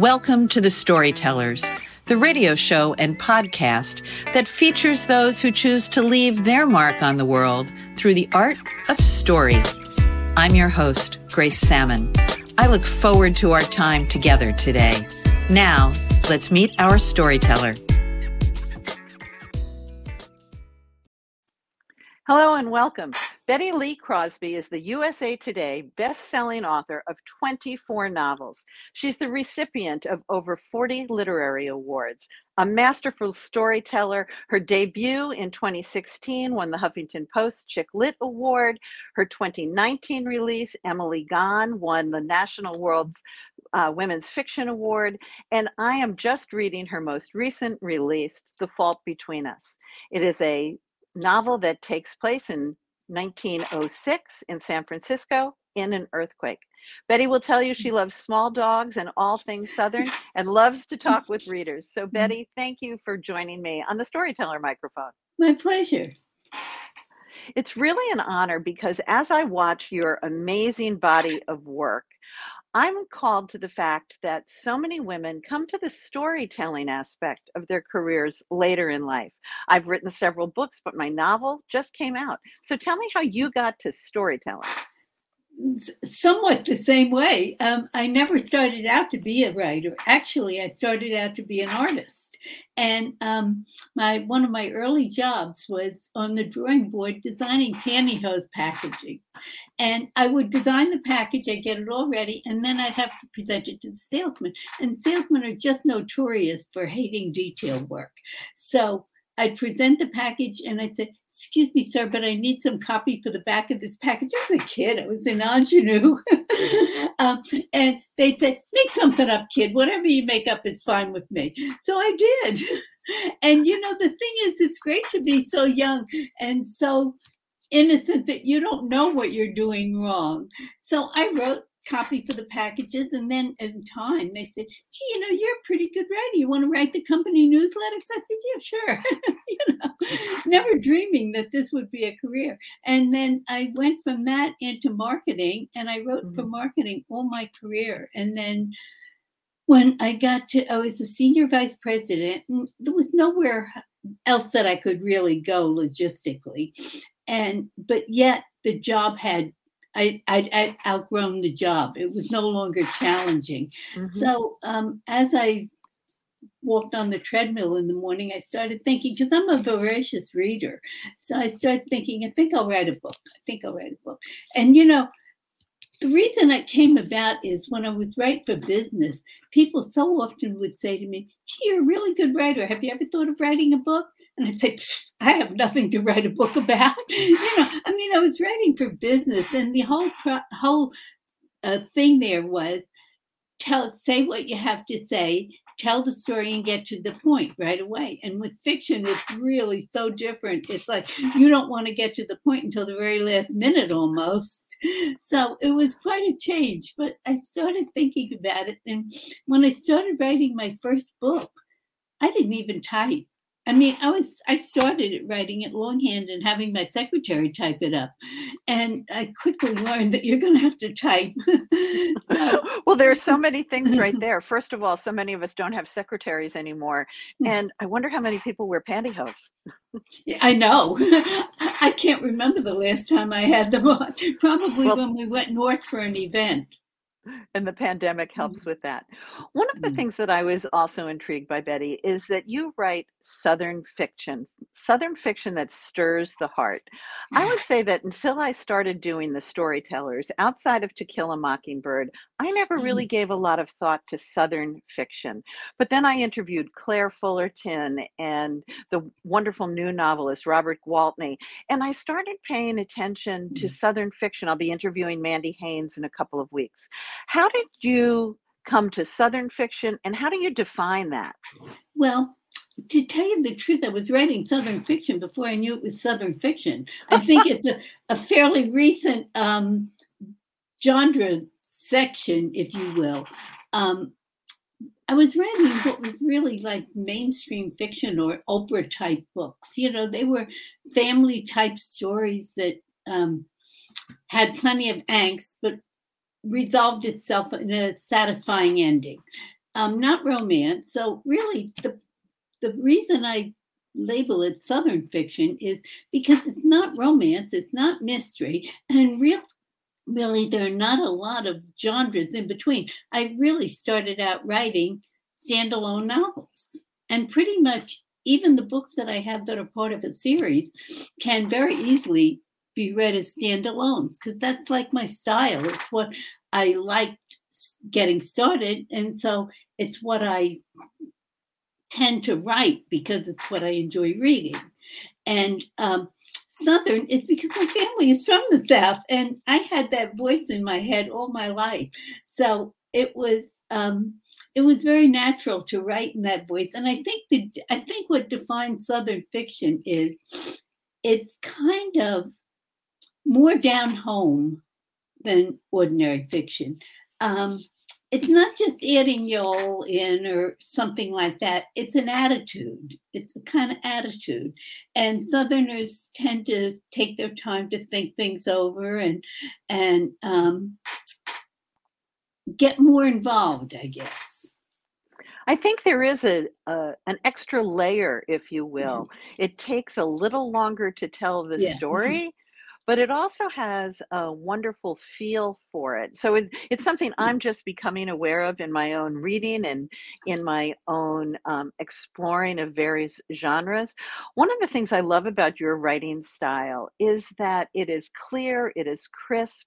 Welcome to The Storytellers, the radio show and podcast that features those who choose to leave their mark on the world through the art of story. I'm your host, Grace Sammon. I look forward to our time together today. Now, let's meet our storyteller. Hello and welcome. Bette Lee Crosby is the USA Today best-selling author of 24 novels. She's the recipient of over 40 literary awards. A masterful storyteller, her debut in 2016 won the Huffington Post Chick Lit Award. Her 2019 release, Emily Gone, won the National World's uh, Women's Fiction Award. And I am just reading her most recent release, The Fault Between Us. It is a novel that takes place in 1906 in San Francisco in an earthquake. Bette will tell you she mm. loves small dogs and all things Southern and loves to talk with readers. So, mm. Bette, thank you for joining me on the Storyteller microphone. My pleasure. It's really an honor because as I watch your amazing body of work, I'm called to the fact that so many women come to the storytelling aspect of their careers later in life. I've written several books, but my novel just came out. So tell me how you got to storytelling. Somewhat the same way. Um, I never started out to be a writer. Actually, I started out to be an artist. And um, my one of my early jobs was on the drawing board designing pantyhose packaging. And I would design the package, I'd get it all ready, and then I'd have to present it to the salesman. And salesmen are just notorious for hating detail work. So I'd present the package and I'd say, Excuse me, sir, but I need some copy for the back of this package. I was a kid, I was an ingenue. um, and they'd say, Make something up, kid. Whatever you make up is fine with me. So I did. and you know, the thing is, it's great to be so young and so innocent that you don't know what you're doing wrong. So I wrote copy for the packages. And then in time, they said, gee, you know, you're a pretty good writer. You want to write the company newsletters? I said, yeah, sure. you know, never dreaming that this would be a career. And then I went from that into marketing and I wrote mm-hmm. for marketing all my career. And then when I got to, I was a senior vice president, and there was nowhere else that I could really go logistically. And, but yet the job had I, I'd, I'd, outgrown the job. It was no longer challenging. Mm-hmm. So um, as I walked on the treadmill in the morning, I started thinking, because I'm a voracious reader. So I started thinking, I think I'll write a book. I think I'll write a book. And, you know, the reason that came about is when I was writing for business, people so often would say to me, gee, you're a really good writer. Have you ever thought of writing a book? And I'd say, I have nothing to write a book about. you know, I mean, I was writing for business, and the whole whole uh, thing there was tell say what you have to say tell the story and get to the point right away. And with fiction it's really so different. It's like you don't want to get to the point until the very last minute almost. So it was quite a change but i started thinking about it and when i started writing my first book i didn't even type I mean, I was I started writing it longhand and having my secretary type it up, and I quickly learned that you're going to have to type. so, well, there are so many things right there. First of all, so many of us don't have secretaries anymore, hmm. and I wonder how many people wear pantyhose. I know. I can't remember the last time I had them on. Probably well, when we went north for an event and the pandemic helps mm-hmm. with that. One of the mm-hmm. things that I was also intrigued by, Bette, is that you write Southern fiction, Southern fiction that stirs the heart. I would say that until I started doing the storytellers outside of To Kill a Mockingbird, I never really mm-hmm. gave a lot of thought to Southern fiction. But then I interviewed Claire Fullerton and the wonderful new novelist Robert Gwaltney, and I started paying attention to Southern fiction. I'll be interviewing Mandy Haynes in a couple of weeks. How did you come to Southern fiction and how do you define that? Well, to tell you the truth, I was writing Southern fiction before I knew it was Southern fiction. I think it's a, a fairly recent um, genre section, if you will. Um, I was writing what was really like mainstream fiction or Oprah type books. You know, they were family type stories that um, had plenty of angst, but resolved itself in a satisfying ending. um, not romance. So really, the the reason I label it Southern fiction is because it's not romance, it's not mystery, and real really there are not a lot of genres in between. I really started out writing standalone novels, and pretty much even the books that I have that are part of a series can very easily be read as standalones because that's like my style. It's what I liked getting started, and so it's what I tend to write because it's what I enjoy reading. And um, Southern is because my family is from the South, and I had that voice in my head all my life. So it was um, it was very natural to write in that voice. And I think the I think what defines Southern fiction is it's kind of more down home than ordinary fiction. Um, it's not just adding y'all in or something like that. It's an attitude. It's a kind of attitude. And Southerners tend to take their time to think things over and and um, get more involved, I guess. I think there is a, an extra layer, if you will. It takes a little longer to tell the Yeah. story, but it also has a wonderful feel for it. So it, it's something I'm just becoming aware of in my own reading and in my own um, exploring of various genres. One of the things I love about your writing style is that it is clear, it is crisp.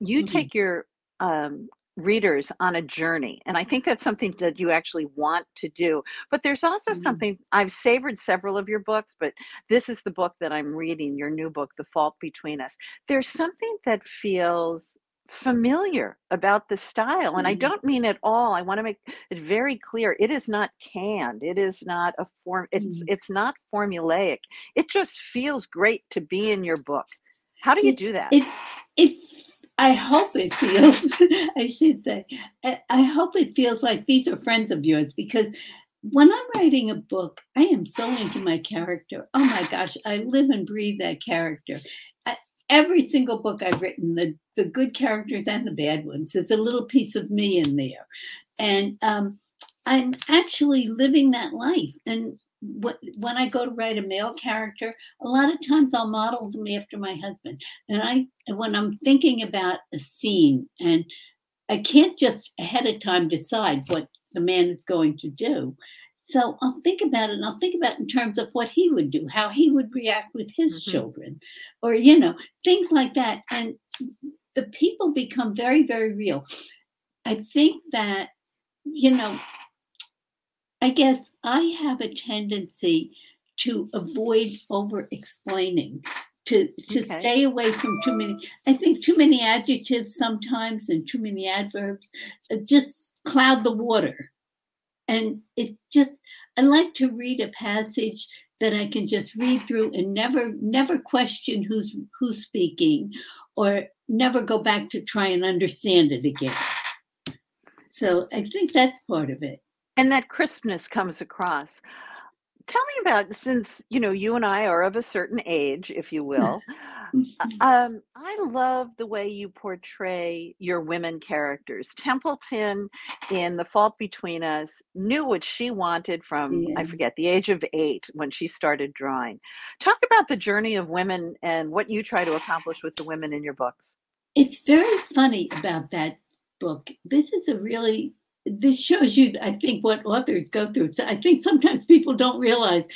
You Mhm. take your um, readers on a journey, and I think that's something that you actually want to do. But there's also Mhm. something I've savored several of your books, but this is the book that I'm reading, your new book, The Fault Between Us. There's something that feels familiar about the style, and I Mhm. don't mean at all. I want to make it very clear. It is not canned. It is not a form. It's Mhm. it's not formulaic. It just feels great to be in your book. How do you do that? it it I hope it feels I should say I, hope it feels like these are friends of yours because when I'm writing a book, I am so into my character. Oh my gosh, I live and breathe that character. I, every single book I've written, the the good characters and the bad ones, there's a little piece of me in there, and um, I'm actually living that life. And when I go to write a male character, a lot of times I'll model them after my husband. And I, when I'm thinking about a scene, and I can't just ahead of time decide what the man is going to do. So I'll think about it, and I'll think about it in terms of what he would do, how he would react with his Mhm. children, or you know, things like that. And the people become very, very real. I think that, you know, I guess I have a tendency to avoid over explaining, to to Okay. stay away from too many. I think too many adjectives sometimes and too many adverbs uh, just cloud the water. And it just I like to read a passage that I can just read through and never never question who's who's speaking or never go back to try and understand it again. So I think that's part of it. And that crispness comes across. Tell me about since, you know, you and I are of a certain age, if you will. uh, Um, I love the way you portray your women characters. Templeton in The Fault Between Us knew what she wanted from, I forget, the age of eight when she started drawing. Talk about the journey of women and what you try to accomplish with the women in your books. It's very funny about that book. This is a really this shows you, I think, what authors go through. So I think sometimes people don't realize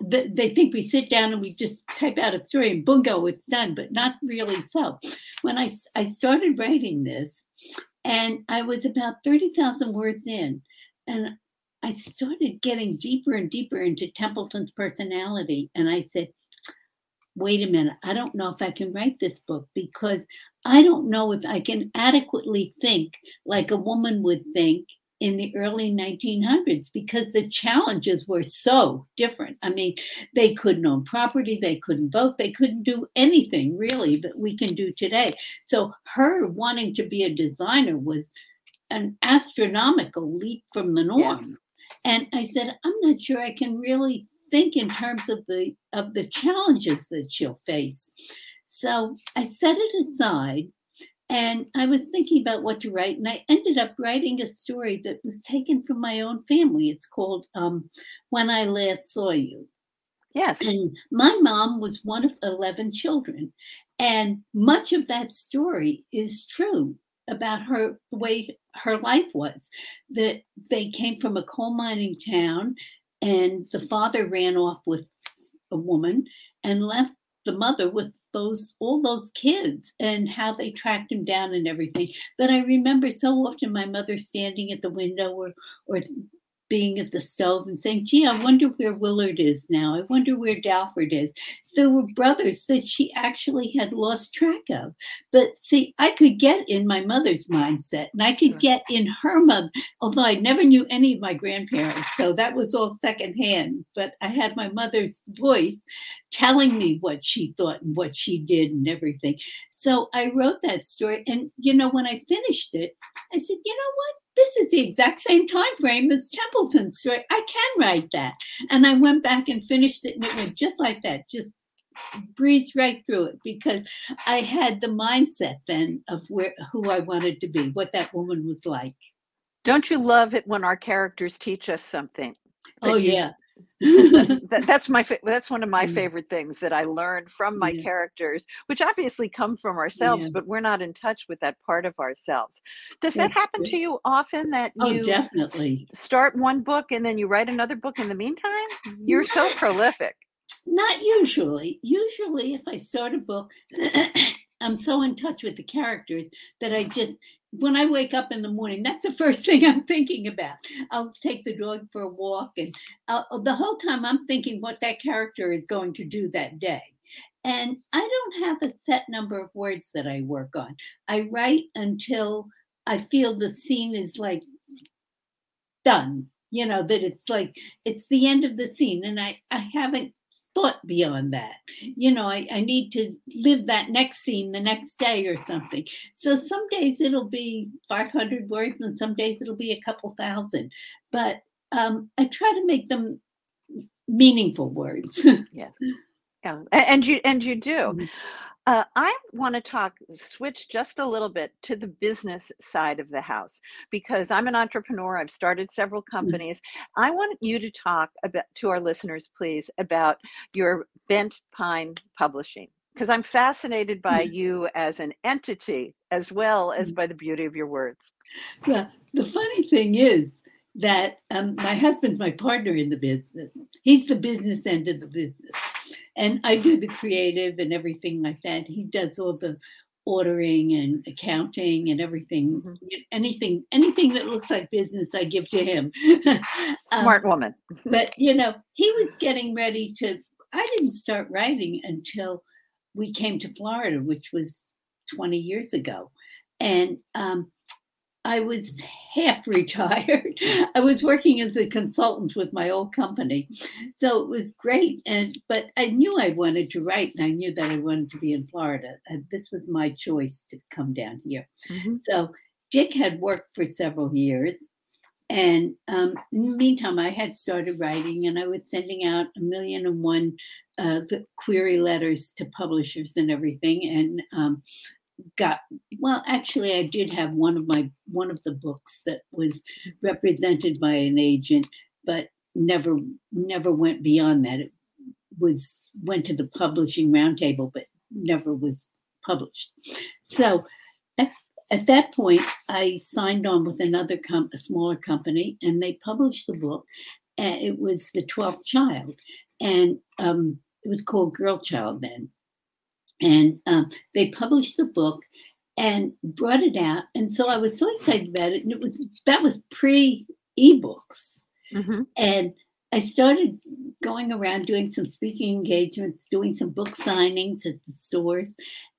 that they think we sit down and we just type out a story and bungo, it's done, but not really so. When I, I started writing this, and I was about 30,000 words in, and I started getting deeper and deeper into Templeton's personality. And I said, wait a minute, I don't know if I can write this book because I don't know if I can adequately think like a woman would think in the early 1900s because the challenges were so different. I mean, they couldn't own property, they couldn't vote, they couldn't do anything really that we can do today. So her wanting to be a designer was an astronomical leap from the Yes. norm. And I said, I'm not sure I can really think in terms of the of the challenges that she'll face. So I set it aside And I was thinking about what to write, and I ended up writing a story that was taken from my own family. It's called um, When I Last Saw You. Yes. And my mom was one of 11 children. And much of that story is true about her, the way her life was. That they came from a coal mining town, and the father ran off with a woman and left the mother with those all those kids and how they tracked him down and everything. But I remember so often my mother standing at the window or or being at the stove and saying, gee, I wonder where Willard is now. I wonder where Dalford is. There were brothers that she actually had lost track of. But see, I could get in my mother's mindset and I could get in her mother, although I never knew any of my grandparents. So that was all secondhand. But I had my mother's voice telling me what she thought and what she did and everything. So I wrote that story. And, you know, when I finished it, I said, you know what? This is the exact same time frame as Templeton's story. I can write that. And I went back and finished it, and it went just like that, just breezed right through it because I had the mindset then of where who I wanted to be, what that woman was like. Don't you love it when our characters teach us something? Oh you, yeah. that, that's my fa- that's one of my Mm. favorite things that I learned from my Yeah. characters, which obviously come from ourselves, Yeah. but we're not in touch with that part of ourselves. Does that happen good. to you often that Oh, you s- definitely. start one book and then you write another book in the meantime? You're so prolific. Not usually. Usually, if I start a book, I'm so in touch with the characters that I just, when I wake up in the morning, that's the first thing I'm thinking about. I'll take the dog for a walk, and I'll, the whole time I'm thinking what that character is going to do that day. And I don't have a set number of words that I work on. I write until I feel the scene is like done, you know, that it's like it's the end of the scene. And I, I haven't thought beyond that. You know, I, I need to live that next scene the next day or something. So some days it'll be 500 words and some days it'll be a couple thousand. But um, I try to make them meaningful words. Yeah, a- and you and you do. Mhm. Uh, I want to talk, switch just a little bit to the business side of the house because I'm an entrepreneur. I've started several companies. I want you to talk about to our listeners, please, about your Bent Pine Publishing because I'm fascinated by you as an entity as well as Mhm. by the beauty of your words. Well, the funny thing is that um, my husband's my partner in the business. He's the business end of the business. And I do the creative and everything like that. He does all the ordering and accounting and everything. Mhm. Anything, anything that looks like business, I give to him. Um, Smart woman. but you know, he was getting ready to. I didn't start writing until we came to Florida, which was 20 years ago, and um, I was half retired. I was working as a consultant with my old company, so it was great. And but I knew I wanted to write, and I knew that I wanted to be in Florida. And this was my choice to come down here. Mhm. So Dick had worked for several years. And um, in the meantime, I had started writing and I was sending out a million and one uh, query letters to publishers and everything. And um, got, well, actually, I did have one of my, one of the books that was represented by an agent, but never, never went beyond that. It was, went to the publishing roundtable, but never was published. So at, at that point, I signed on with another com- a smaller company, and they published the book. And it was the twelfth child, and um, it was called Girl Child then. And um, they published the book and brought it out, and so I was so excited about it. And it was that was pre ebooks, Mhm. and I started going around doing some speaking engagements, doing some book signings at the stores.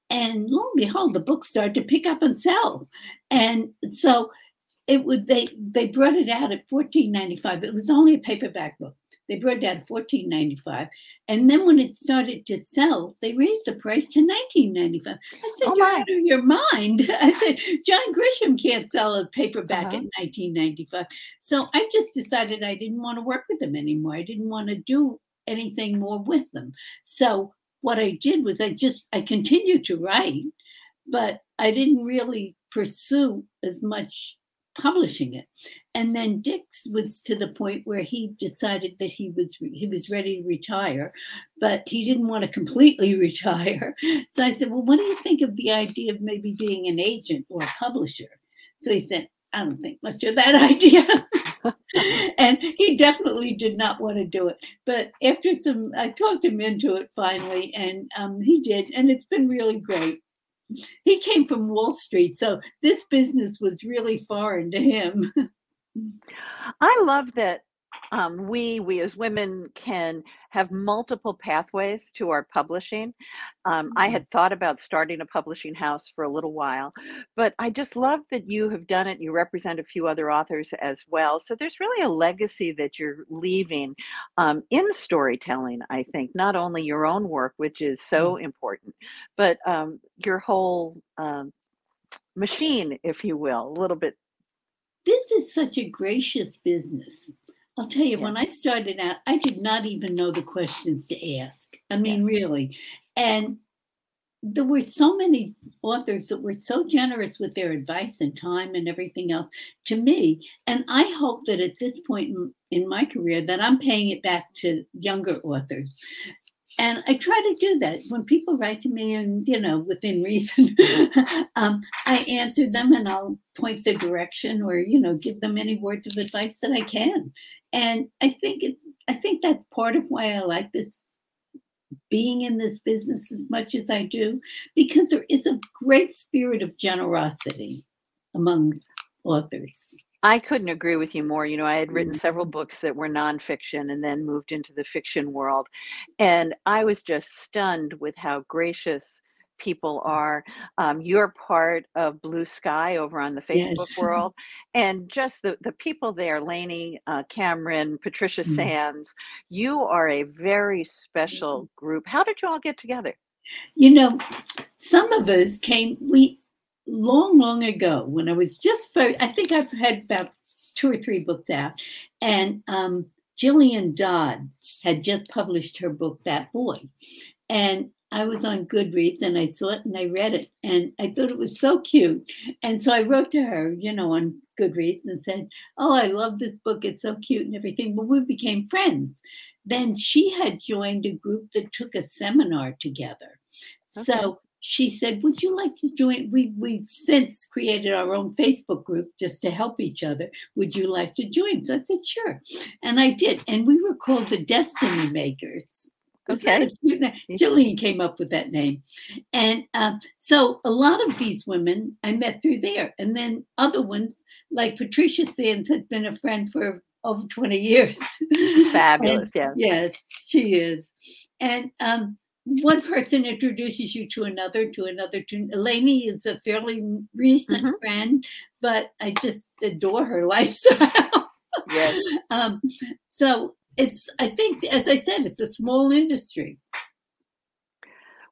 And lo and behold, the books started to pick up and sell. And so it would they they brought it out at fourteen ninety five. It was only a paperback book. They brought down fourteen ninety five, and then when it started to sell, they raised the price to nineteen ninety five. I said, Oh, "You're out of your mind!" I said, "John Grisham can't sell a paperback Uh-huh. at nineteen ninety five. So I just decided I didn't want to work with them anymore. I didn't want to do anything more with them. So what I did was I just I continued to write, but I didn't really pursue as much publishing it. And then Dix was to the point where he decided that he was he was ready to retire, but he didn't want to completely retire. So I said, "Well, what do you think of the idea of maybe being an agent or a publisher?" So he said, "I don't think much of that idea." and he definitely did not want to do it. But after some, I talked him into it finally, and um, he did, and it's been really great he came from Wall Street, so this business was really foreign to him. I love that um, we we as women can have multiple pathways to our publishing. Um, I Mhm. had thought about starting a publishing house for a little while, but I just love that you have done it. You represent a few other authors as well. So there's really a legacy that you're leaving um, in storytelling, I think, not only your own work, which is so important, but um, your whole um, machine, if you will, a little bit. This is such a gracious business. I'll tell you, Yeah. when I started out, I did not even know the questions to ask. I mean, Yes. really. And there were so many authors that were so generous with their advice and time and everything else to me. And I hope that at this point in, in my career that I'm paying it back to younger authors. And I try to do that when people write to me, and you know, within reason, um, I answer them and I'll point the direction or you know give them any words of advice that I can. And I think it's I think that's part of why I like this being in this business as much as I do because there is a great spirit of generosity among authors. I couldn't agree with you more. You know, I had written Mm. several books that were nonfiction and then moved into the fiction world. And I was just stunned with how gracious people are. Um, you're part of Blue Sky over on the Facebook Yes. world. And just the, the people there, Lainey, uh, Cameron, Patricia Mm. Sands, you are a very special group. How did you all get together? You know, some of us came, we, long, long ago, when I was just, first, I think I've had about two or three books out. And um, Jillian Dodd had just published her book, That Boy. And I was on Goodreads and I saw it and I read it and I thought it was so cute. And so I wrote to her, you know, on Goodreads and said, Oh, I love this book. It's so cute and everything. But we became friends. Then she had joined a group that took a seminar together. Okay. So she said, Would you like to join? We, we've since created our own Facebook group just to help each other. Would you like to join? So I said, Sure. And I did. And we were called the Destiny Makers. Okay. a cute name? Jillian came up with that name. And um, so a lot of these women I met through there. And then other ones, like Patricia Sands, has been a friend for over 20 years. Fabulous. And- Yeah. Yes, she is. And um, one person introduces you to another, to another. To Eleni is a fairly recent Mhm. friend, but I just adore her lifestyle. Yes. um, so it's, I think, as I said, it's a small industry.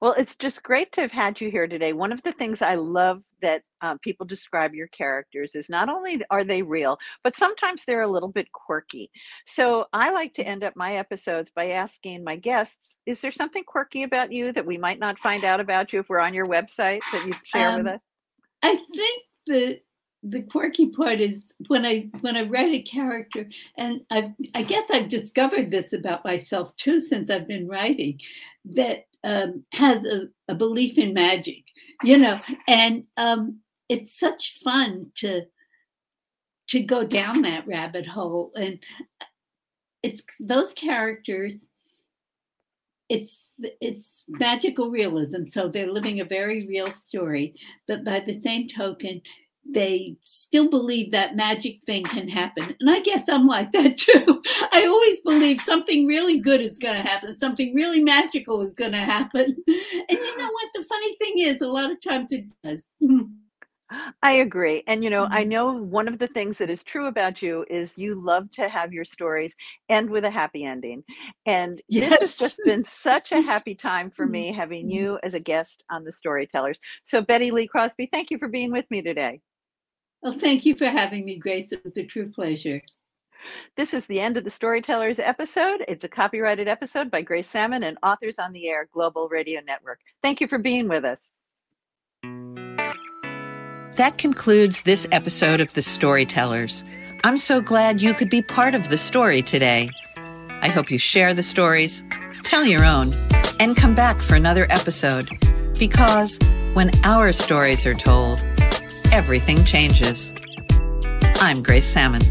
Well, it's just great to have had you here today. One of the things I love that uh, people describe your characters is not only are they real, but sometimes they're a little bit quirky. So I like to end up my episodes by asking my guests, is there something quirky about you that we might not find out about you if we're on your website that you share with Um, us? I think the the quirky part is when I when I write a character, and I've I guess I've discovered this about myself too since I've been writing, that um, has a, a belief in magic, you know, and um, it's such fun to to go down that rabbit hole, and it's those characters. It's it's magical realism, so they're living a very real story, but by the same token, they still believe that magic thing can happen. And I guess I'm like that too. I always believe something really good is going to happen, something really magical is going to happen. And you know what? The funny thing is, a lot of times it does. I agree. And, you know, I Mhm. know one of the things that is true about you is you love to have your stories end with a happy ending. And this has just been such a happy time for me having Mhm. you as a guest on the Storytellers. So, Bette Lee Crosby, thank you for being with me today. Well, thank you for having me, Grace. It was a true pleasure. This is the end of the Storytellers episode. It's a copyrighted episode by Grace Sammon and Authors on the Air Global Radio Network. Thank you for being with us. That concludes this episode of The Storytellers. I'm so glad you could be part of the story today. I hope you share the stories, tell your own, and come back for another episode because when our stories are told, everything changes. I'm Grace Sammon.